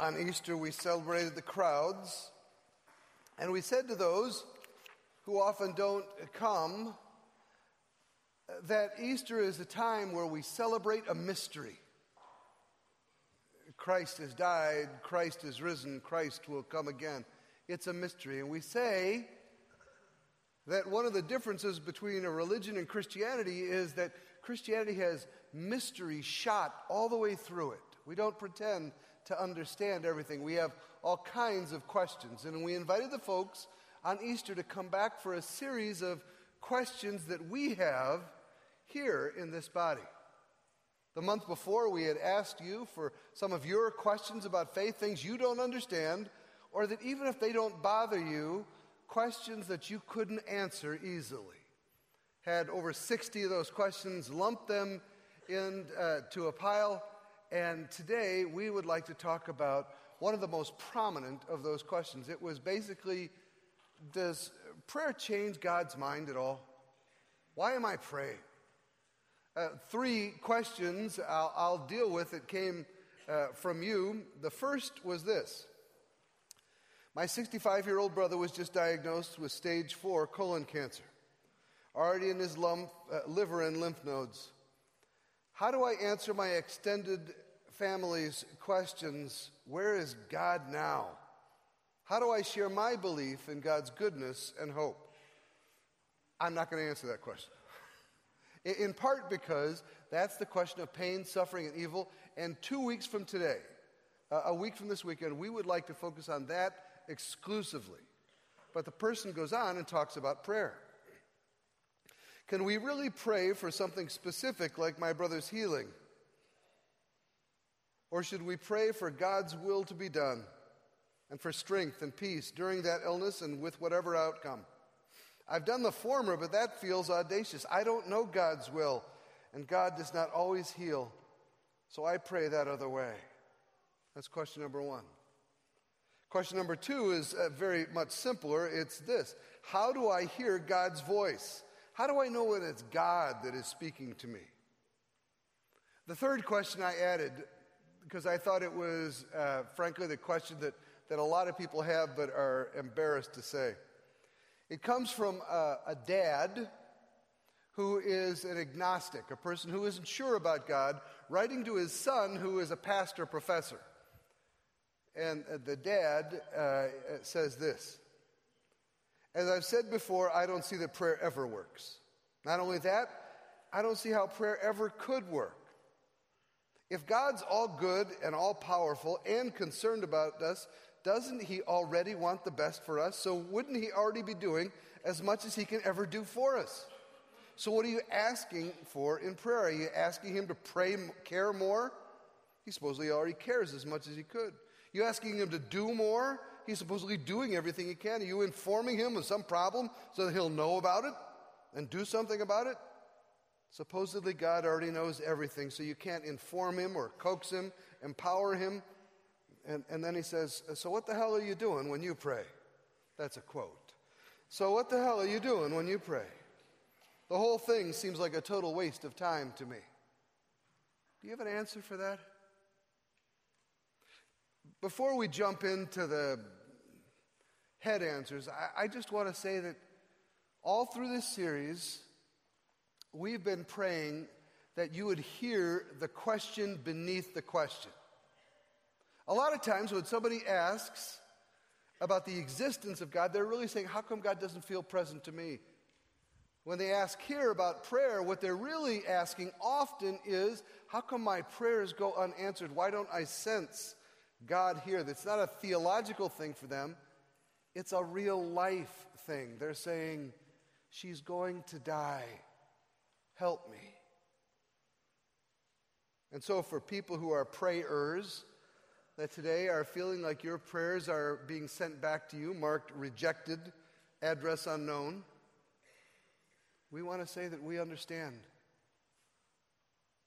On Easter, we celebrated the crowds, and we said to those who often don't come that Easter is a time where we celebrate a mystery. Christ has died, Christ is risen, Christ will come again. It's a mystery. And we say that one of the differences between a religion and Christianity is that Christianity has mystery shot all the way through it. We don't pretend to understand everything. We have all kinds of questions. And we invited the folks on Easter to come back for a series of questions that we have here in this body. The month before, we had asked you for some of your questions about faith, things you don't understand, or that even if they don't bother you, questions that you couldn't answer easily. Had over 60 of those questions, lumped them into uh, a pile, and today we would like to talk about one of the most prominent of those questions. It was basically Does prayer change God's mind at all? Why am I praying? Uh, three questions I'll, I'll, deal with that came uh, from you. The first was this My 65 year old brother was just diagnosed with stage four colon cancer, already in his lump, uh, liver and lymph nodes. How do I answer my extended family's questions where is God now? How do I share my belief in God's goodness and hope? I'm not going to answer that question. In part because that's the question of pain, suffering, and evil. And two weeks from today, a week from this weekend, we would like to focus on that exclusively. But the person goes on and talks about prayer. Can we really pray for something specific like my brother's healing? Or should we pray for God's will to be done and for strength and peace during that illness and with whatever outcome? I've done the former, but that feels audacious. I don't know God's will, and God does not always heal. So I pray that other way. That's question number one. Question number two is uh, very much simpler. It's this How do I hear God's voice? How do I know when it's God that is speaking to me? The third question I added, because I thought it was, uh, frankly, the question that, that a lot of people have but are embarrassed to say. It comes from a, a dad who is an agnostic, a person who isn't sure about God, writing to his son who is a pastor professor. And uh, the dad uh, says this as I've said before, I don't see that prayer ever works. Not only that, I don't see how prayer ever could work. If God's all good and all powerful and concerned about us, doesn't He already want the best for us? So wouldn't He already be doing as much as He can ever do for us? So, what are you asking for in prayer? Are you asking Him to pray, care more? He supposedly already cares as much as He could. You asking Him to do more? He's supposedly doing everything he can. Are you informing him of some problem so that he'll know about it and do something about it? Supposedly, God already knows everything, so you can't inform him or coax him, empower him. And, and then he says, So, what the hell are you doing when you pray? That's a quote. So, what the hell are you doing when you pray? The whole thing seems like a total waste of time to me. Do you have an answer for that? Before we jump into the head answers, I, I just want to say that all through this series, we've been praying that you would hear the question beneath the question. A lot of times when somebody asks about the existence of God, they're really saying, How come God doesn't feel present to me? When they ask here about prayer, what they're really asking often is, How come my prayers go unanswered? Why don't I sense God here? That's not a theological thing for them. It's a real life thing. They're saying, She's going to die. Help me. And so, for people who are prayers, that today are feeling like your prayers are being sent back to you, marked rejected, address unknown, we want to say that we understand.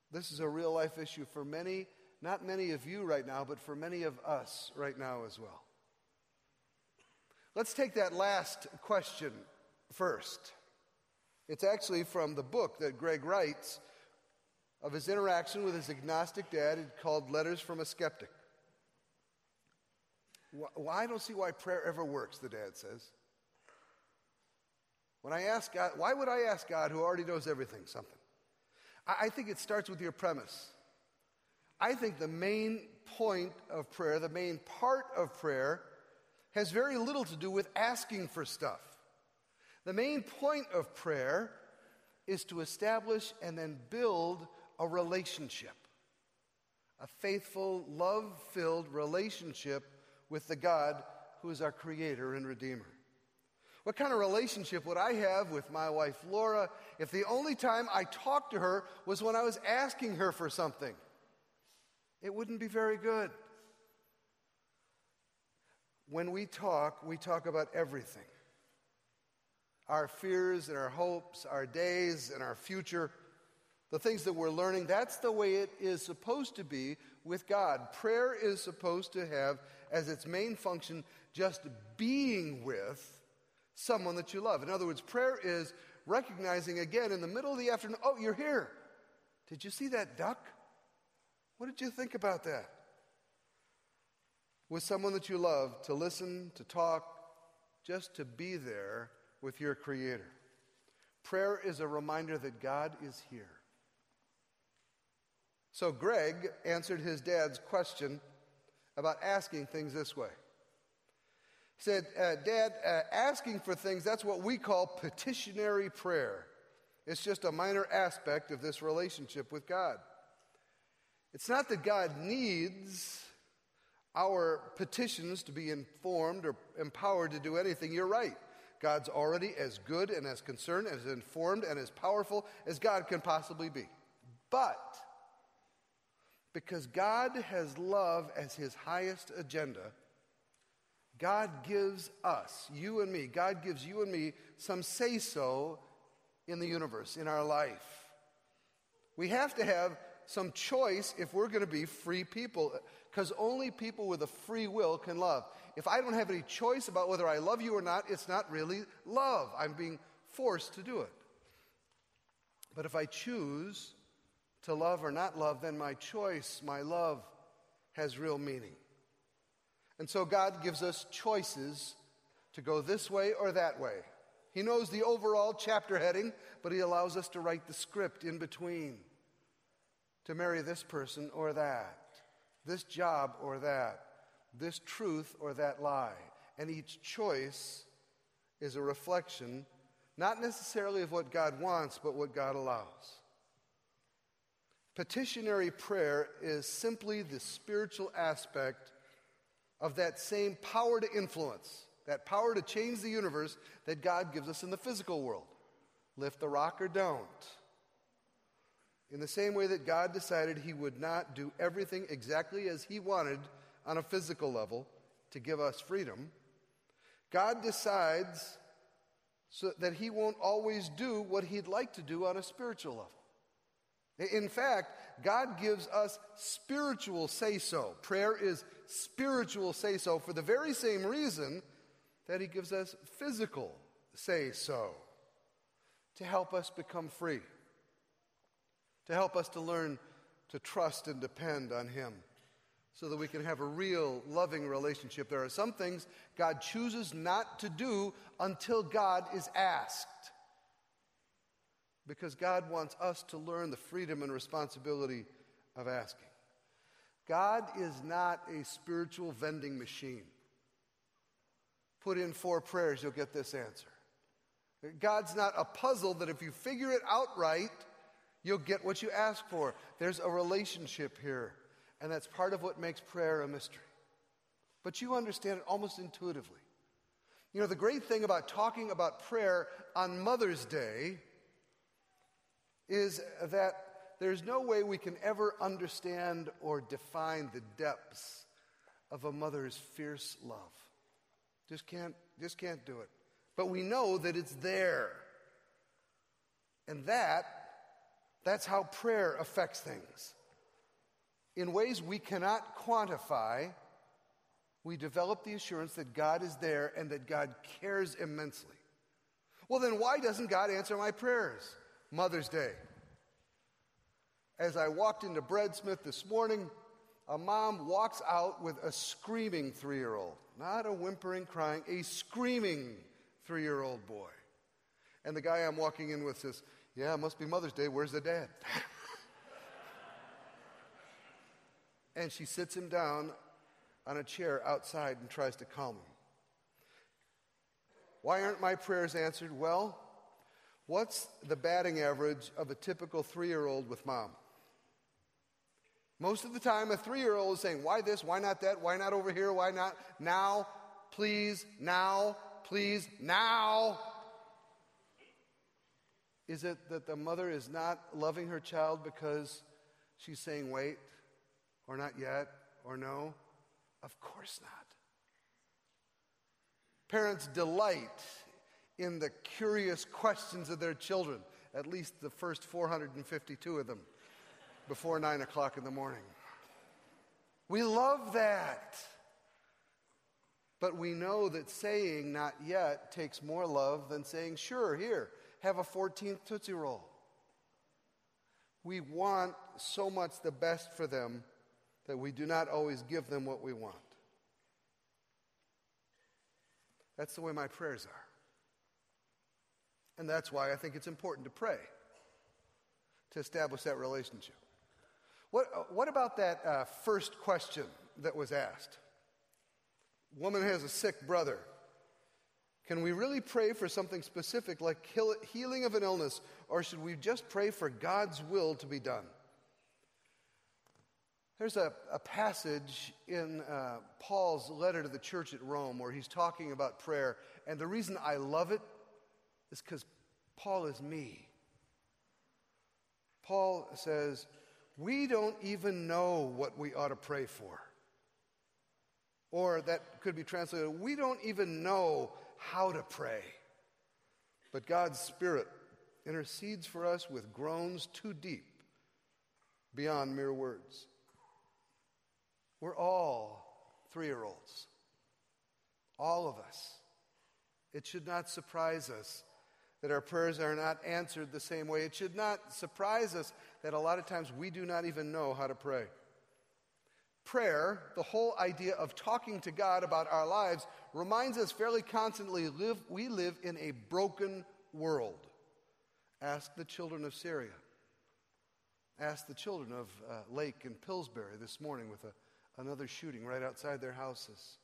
This is a real life issue for many, not many of you right now, but for many of us right now as well. Let's take that last question first. It's actually from the book that Greg writes of his interaction with his agnostic dad called Letters from a Skeptic. Well, I don't see why prayer ever works, the dad says. When I ask God, why would I ask God who already knows everything something? I think it starts with your premise. I think the main point of prayer, the main part of prayer, has very little to do with asking for stuff. The main point of prayer is to establish and then build a relationship, a faithful, love filled relationship with the God who is our Creator and Redeemer. What kind of relationship would I have with my wife Laura if the only time I talked to her was when I was asking her for something? It wouldn't be very good. When we talk, we talk about everything our fears and our hopes, our days and our future, the things that we're learning. That's the way it is supposed to be with God. Prayer is supposed to have as its main function just being with someone that you love. In other words, prayer is recognizing again in the middle of the afternoon, oh, you're here. Did you see that duck? What did you think about that? With someone that you love, to listen, to talk, just to be there with your Creator. Prayer is a reminder that God is here. So Greg answered his dad's question about asking things this way. He said, uh, Dad, uh, asking for things, that's what we call petitionary prayer. It's just a minor aspect of this relationship with God. It's not that God needs our petitions to be informed or empowered to do anything. You're right. God's already as good and as concerned, as informed, and as powerful as God can possibly be. But because God has love as his highest agenda, God gives us, you and me, God gives you and me some say so in the universe, in our life. We have to have some choice if we're going to be free people, because only people with a free will can love. If I don't have any choice about whether I love you or not, it's not really love. I'm being forced to do it. But if I choose to love or not love, then my choice, my love, has real meaning. And so God gives us choices to go this way or that way. He knows the overall chapter heading, but He allows us to write the script in between to marry this person or that, this job or that, this truth or that lie. And each choice is a reflection, not necessarily of what God wants, but what God allows. Petitionary prayer is simply the spiritual aspect of that same power to influence, that power to change the universe that God gives us in the physical world. Lift the rock or don't. In the same way that God decided He would not do everything exactly as He wanted on a physical level to give us freedom, God decides so that He won't always do what He'd like to do on a spiritual level. In fact, God gives us spiritual say so. Prayer is spiritual say so for the very same reason that He gives us physical say so to help us become free to help us to learn to trust and depend on Him so that we can have a real loving relationship. There are some things God chooses not to do until God is asked. Because God wants us to learn the freedom and responsibility of asking. God is not a spiritual vending machine. Put in four prayers, you'll get this answer. God's not a puzzle that if you figure it out right, You'll get what you ask for. There's a relationship here, and that's part of what makes prayer a mystery. But you understand it almost intuitively. You know, the great thing about talking about prayer on Mother's Day is that there's no way we can ever understand or define the depths of a mother's fierce love. Just can't, just can't do it. But we know that it's there. And that that's how prayer affects things. In ways we cannot quantify, we develop the assurance that God is there and that God cares immensely. Well, then why doesn't God answer my prayers? Mother's Day. As I walked into Breadsmith this morning, a mom walks out with a screaming three year old, not a whimpering, crying, a screaming three year old boy. And the guy I'm walking in with says, Yeah, it must be Mother's Day. Where's the dad? and she sits him down on a chair outside and tries to calm him. Why aren't my prayers answered? Well, what's the batting average of a typical three year old with mom? Most of the time, a three year old is saying, Why this? Why not that? Why not over here? Why not now? Please, now, please, now. Is it that the mother is not loving her child because she's saying wait, or not yet, or no? Of course not. Parents delight in the curious questions of their children, at least the first 452 of them before 9 o'clock in the morning. We love that. But we know that saying not yet takes more love than saying, sure, here, have a 14th Tootsie Roll. We want so much the best for them that we do not always give them what we want. That's the way my prayers are. And that's why I think it's important to pray to establish that relationship. What, what about that uh, first question that was asked? Woman has a sick brother. Can we really pray for something specific like healing of an illness, or should we just pray for God's will to be done? There's a, a passage in uh, Paul's letter to the church at Rome where he's talking about prayer, and the reason I love it is because Paul is me. Paul says, we don't even know what we ought to pray for. Or that could be translated, we don't even know how to pray. But God's Spirit intercedes for us with groans too deep beyond mere words. We're all three year olds. All of us. It should not surprise us that our prayers are not answered the same way. It should not surprise us that a lot of times we do not even know how to pray. Prayer, the whole idea of talking to God about our lives, reminds us fairly constantly live, we live in a broken world. Ask the children of Syria. Ask the children of uh, Lake and Pillsbury this morning with a, another shooting right outside their houses.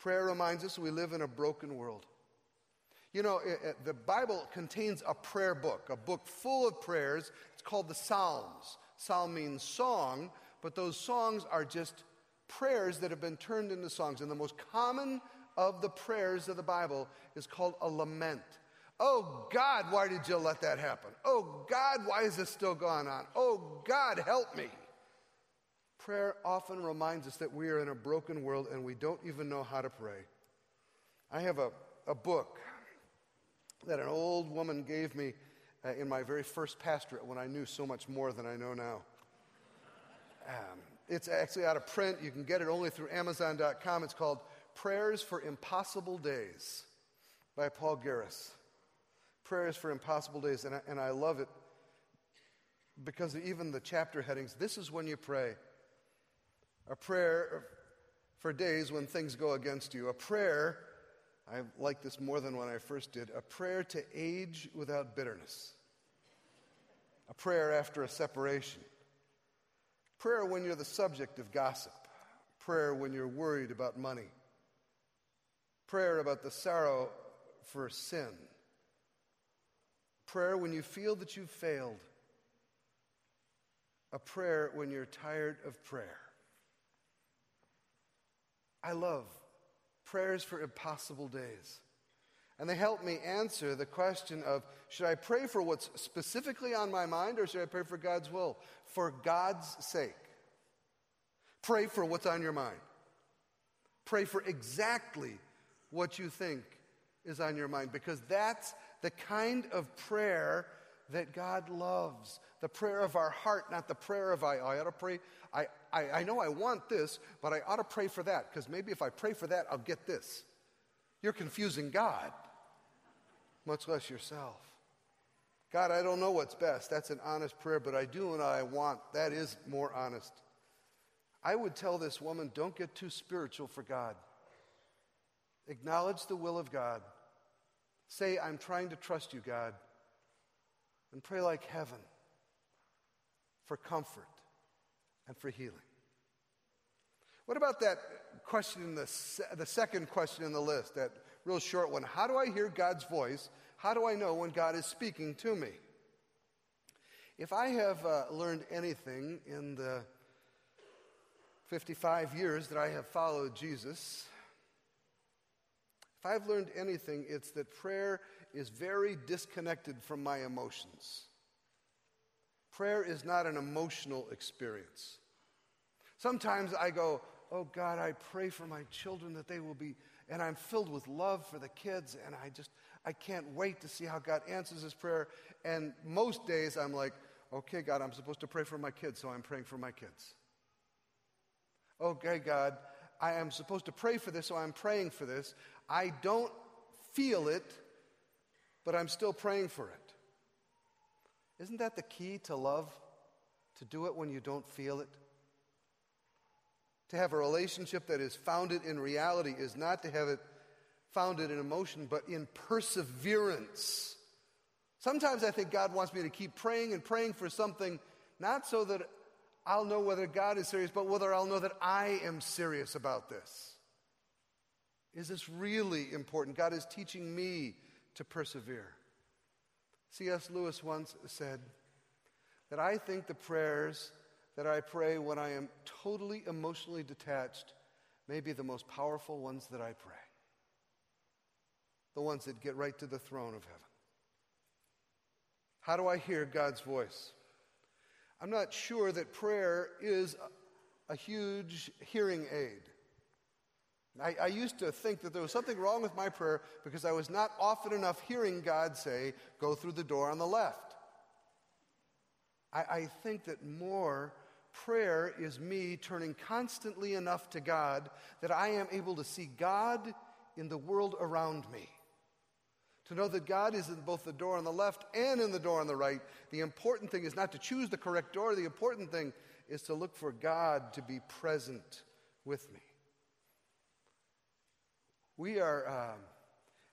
Prayer reminds us we live in a broken world. You know, it, it, the Bible contains a prayer book, a book full of prayers. It's called the Psalms. Psalm means song, but those songs are just prayers that have been turned into songs. And the most common of the prayers of the Bible is called a lament. Oh God, why did you let that happen? Oh God, why is this still going on? Oh God, help me. Prayer often reminds us that we are in a broken world and we don't even know how to pray. I have a, a book that an old woman gave me uh, in my very first pastorate when I knew so much more than I know now. Um, it's actually out of print. You can get it only through Amazon.com. It's called Prayers for Impossible Days by Paul Geres. Prayers for Impossible Days. And I, and I love it because even the chapter headings this is when you pray. A prayer for days when things go against you. A prayer I like this more than when I first did. A prayer to age without bitterness. A prayer after a separation. Prayer when you're the subject of gossip. Prayer when you're worried about money. Prayer about the sorrow for sin. Prayer when you feel that you've failed. A prayer when you're tired of prayer. I love prayers for impossible days. And they help me answer the question of should I pray for what's specifically on my mind or should I pray for God's will? For God's sake. Pray for what's on your mind. Pray for exactly what you think is on your mind because that's the kind of prayer that God loves. The prayer of our heart, not the prayer of I, I ought to pray. I, I, I know I want this, but I ought to pray for that because maybe if I pray for that, I'll get this. You're confusing God, much less yourself. God, I don't know what's best. That's an honest prayer, but I do what I want. That is more honest. I would tell this woman don't get too spiritual for God. Acknowledge the will of God. Say, I'm trying to trust you, God. And pray like heaven for comfort and for healing. What about that question in the, the second question in the list, that real short one? How do I hear God's voice? How do I know when God is speaking to me? If I have uh, learned anything in the 55 years that I have followed Jesus, if I've learned anything, it's that prayer is very disconnected from my emotions. Prayer is not an emotional experience. Sometimes I go, Oh God, I pray for my children that they will be, and I'm filled with love for the kids, and I just, I can't wait to see how God answers this prayer. And most days I'm like, Okay, God, I'm supposed to pray for my kids, so I'm praying for my kids. Okay, God, I am supposed to pray for this, so I'm praying for this. I don't feel it, but I'm still praying for it. Isn't that the key to love? To do it when you don't feel it? To have a relationship that is founded in reality is not to have it founded in emotion, but in perseverance. Sometimes I think God wants me to keep praying and praying for something, not so that I'll know whether God is serious, but whether I'll know that I am serious about this. Is this really important? God is teaching me to persevere. C.S. Lewis once said that I think the prayers that I pray when I am totally emotionally detached may be the most powerful ones that I pray. The ones that get right to the throne of heaven. How do I hear God's voice? I'm not sure that prayer is a, huge hearing aid. I, I, used to think that there was something wrong with my prayer because I was not often enough hearing God say, Go through the door on the left. I, I think that more prayer is me turning constantly enough to God that I am able to see God in the world around me. To know that God is in both the door on the left and in the door on the right. The important thing is not to choose the correct door, the important thing is to look for God to be present with me. We are, um,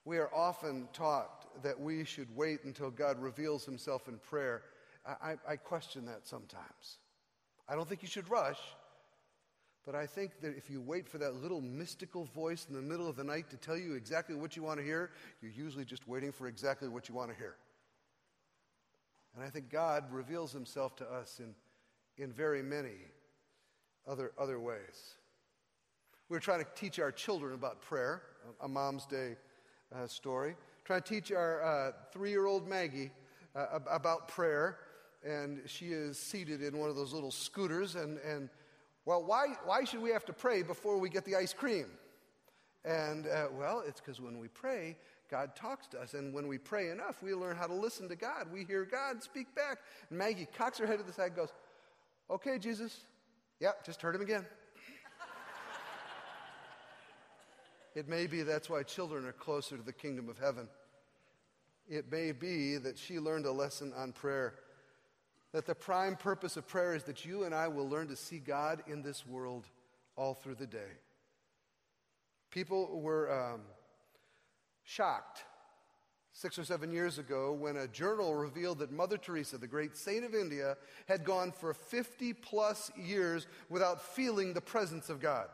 we are often taught that we should wait until God reveals himself in prayer. I, I question that sometimes. I don't think you should rush, but I think that if you wait for that little mystical voice in the middle of the night to tell you exactly what you want to hear, you're usually just waiting for exactly what you want to hear. And I think God reveals himself to us in, in very many other, other ways. We are trying to teach our children about prayer, a Mom's Day uh, story. Trying to teach our uh, three year old Maggie uh, about prayer. And she is seated in one of those little scooters. And, and well, why, why should we have to pray before we get the ice cream? And, uh, well, it's because when we pray, God talks to us. And when we pray enough, we learn how to listen to God. We hear God speak back. And Maggie cocks her head to the side and goes, Okay, Jesus. Yep, just heard him again. It may be that's why children are closer to the kingdom of heaven. It may be that she learned a lesson on prayer. That the prime purpose of prayer is that you and I will learn to see God in this world all through the day. People were um, shocked six or seven years ago when a journal revealed that Mother Teresa, the great saint of India, had gone for 50 plus years without feeling the presence of God.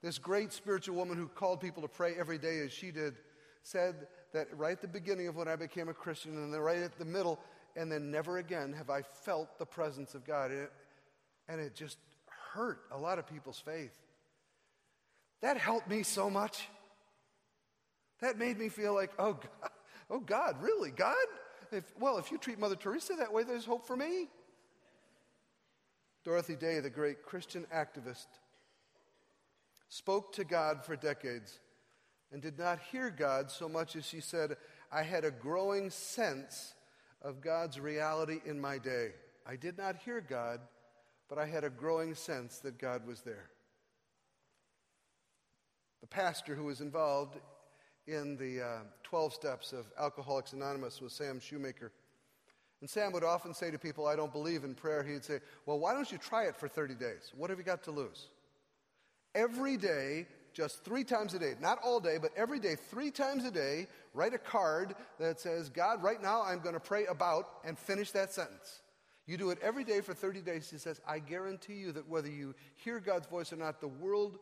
This great spiritual woman who called people to pray every day as she did said that right at the beginning of when I became a Christian and then right at the middle, and then never again have I felt the presence of God. And it, and it just hurt a lot of people's faith. That helped me so much. That made me feel like, oh God, oh God, really? God? If, well, if you treat Mother Teresa that way, there's hope for me. Dorothy Day, the great Christian activist, spoke to God for decades and did not hear God so much as she said, I had a growing sense of God's reality in my day. I did not hear God, but I had a growing sense that God was there. The pastor who was involved in the uh, 12 steps of Alcoholics Anonymous was Sam Shoemaker. And Sam would often say to people, I don't believe in prayer. He'd say, Well, why don't you try it for 30 days? What have you got to lose? Every day, just three times a day, not all day, but every day, three times a day, write a card that says, God, right now I'm going to pray about, and finish that sentence. You do it every day for 30 days. He says, I guarantee you that whether you hear God's voice or not, the world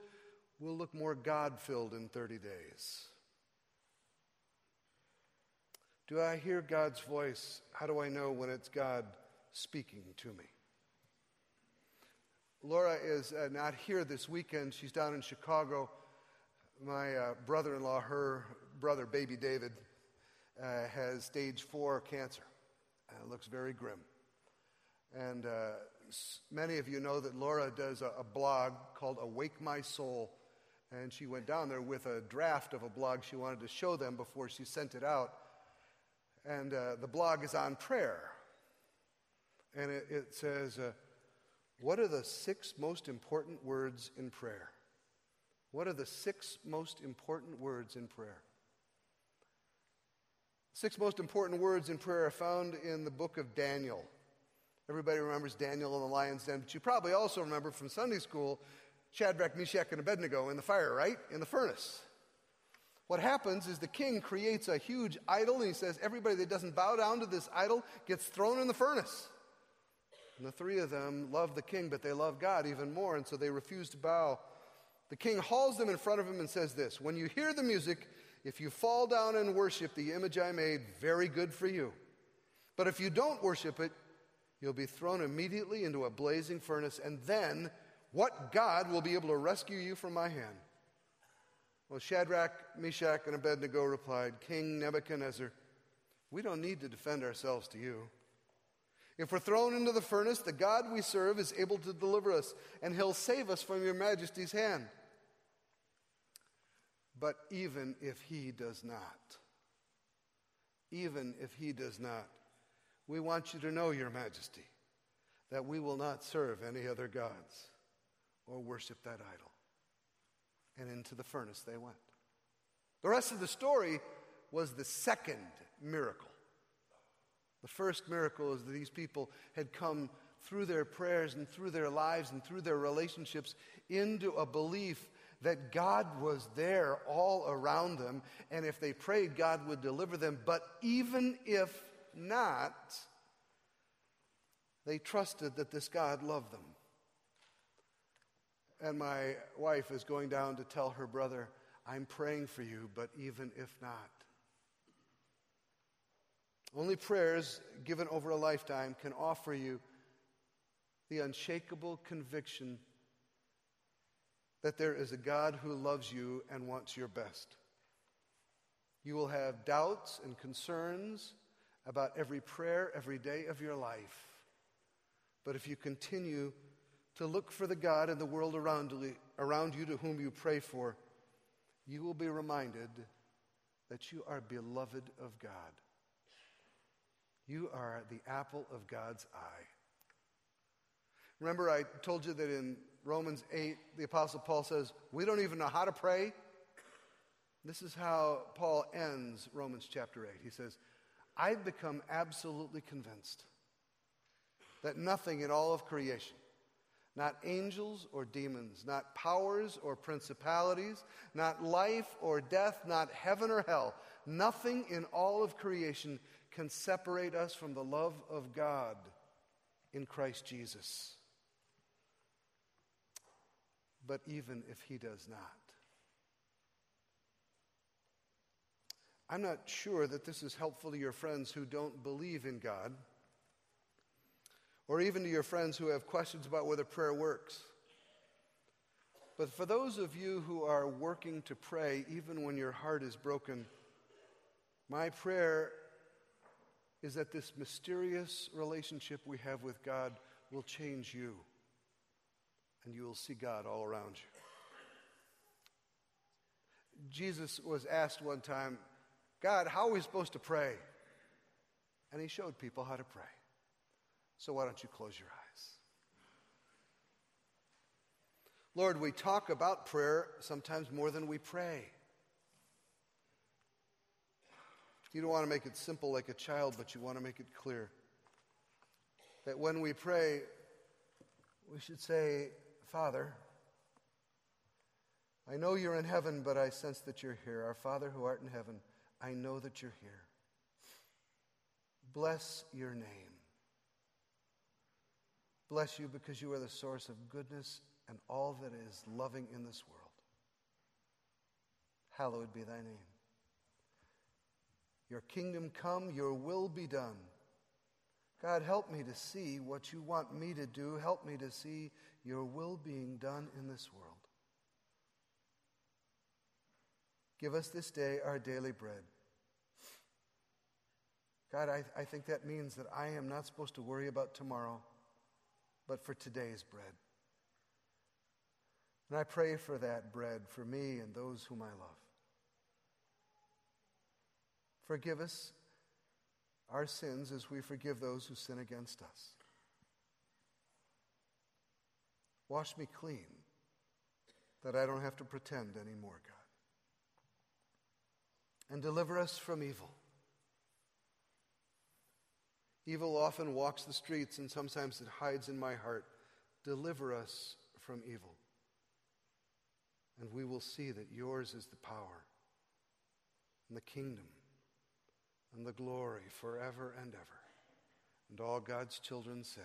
will look more God filled in 30 days. Do I hear God's voice? How do I know when it's God speaking to me? Laura is uh, not here this weekend. She's down in Chicago. My uh, brother in law, her brother, baby David, uh, has stage four cancer. it looks very grim. And uh, many of you know that Laura does a, a blog called Awake My Soul. And she went down there with a draft of a blog she wanted to show them before she sent it out. And uh, the blog is on prayer. And it, it says, uh, What are the six most important words in prayer? What are the six most important words in prayer? Six most important words in prayer are found in the book of Daniel. Everybody remembers Daniel in the lion's den, but you probably also remember from Sunday school Shadrach, Meshach, and Abednego in the fire, right? In the furnace. What happens is the king creates a huge idol and he says, Everybody that doesn't bow down to this idol gets thrown in the furnace. And the three of them love the king, but they love God even more, and so they refuse to bow. The king hauls them in front of him and says this When you hear the music, if you fall down and worship the image I made, very good for you. But if you don't worship it, you'll be thrown immediately into a blazing furnace, and then what God will be able to rescue you from my hand? Well, Shadrach, Meshach, and Abednego replied, King Nebuchadnezzar, we don't need to defend ourselves to you. If we're thrown into the furnace, the God we serve is able to deliver us, and he'll save us from your majesty's hand. But even if he does not, even if he does not, we want you to know, your majesty, that we will not serve any other gods or worship that idol and into the furnace they went. The rest of the story was the second miracle. The first miracle is that these people had come through their prayers and through their lives and through their relationships into a belief that God was there all around them, and if they prayed, God would deliver them. But even if not, they trusted that this God loved them. And my wife is going down to tell her brother, I'm praying for you, but even if not. Only prayers given over a lifetime can offer you the unshakable conviction that there is a God who loves you and wants your best. You will have doubts and concerns about every prayer, every day of your life. But if you continue to look for the God in the world around, around you to whom you pray for, you will be reminded that you are beloved of God. You are the apple of God's eye. Remember, I told you that in Romans 8, the Apostle Paul says, We don't even know how to pray. This is how Paul ends Romans chapter 8. He says, I've become absolutely convinced that nothing in all of creation not angels or demons, not powers or principalities, not life or death, not heaven or hell. Nothing in all of creation can separate us from the love of God in Christ Jesus. But even if He does not, I'm not sure that this is helpful to your friends who don't believe in God or even to your friends who have questions about whether prayer works. But for those of you who are working to pray, even when your heart is broken, my prayer is that this mysterious relationship we have with God will change you, and you will see God all around you. Jesus was asked one time, God, how are we supposed to pray? And he showed people how to pray. So why don't you close your eyes? Lord, we talk about prayer sometimes more than we pray. You don't want to make it simple like a child, but you want to make it clear. that when we pray, we should say, Father, I know you're in heaven, but I sense that you're here. Our Father who art in heaven, I know that you're here. Bless your name. Bless you because you are the source of goodness and all that is loving in this world. Hallowed be thy name. Your kingdom come, your will be done. God, help me to see what you want me to do. Help me to see your will being done in this world. Give us this day our daily bread. God, I, I think that means that I am not supposed to worry about tomorrow, but for today's bread. And I pray for that bread for me and those whom I love. Forgive us our sins as we forgive those who sin against us. Wash me clean that I don't have to pretend anymore, God. And deliver us from evil. Evil often walks the streets, and sometimes it hides in my heart. Deliver us from evil. And we will see that yours is the power and the kingdom and the glory forever and ever. And all God's children said,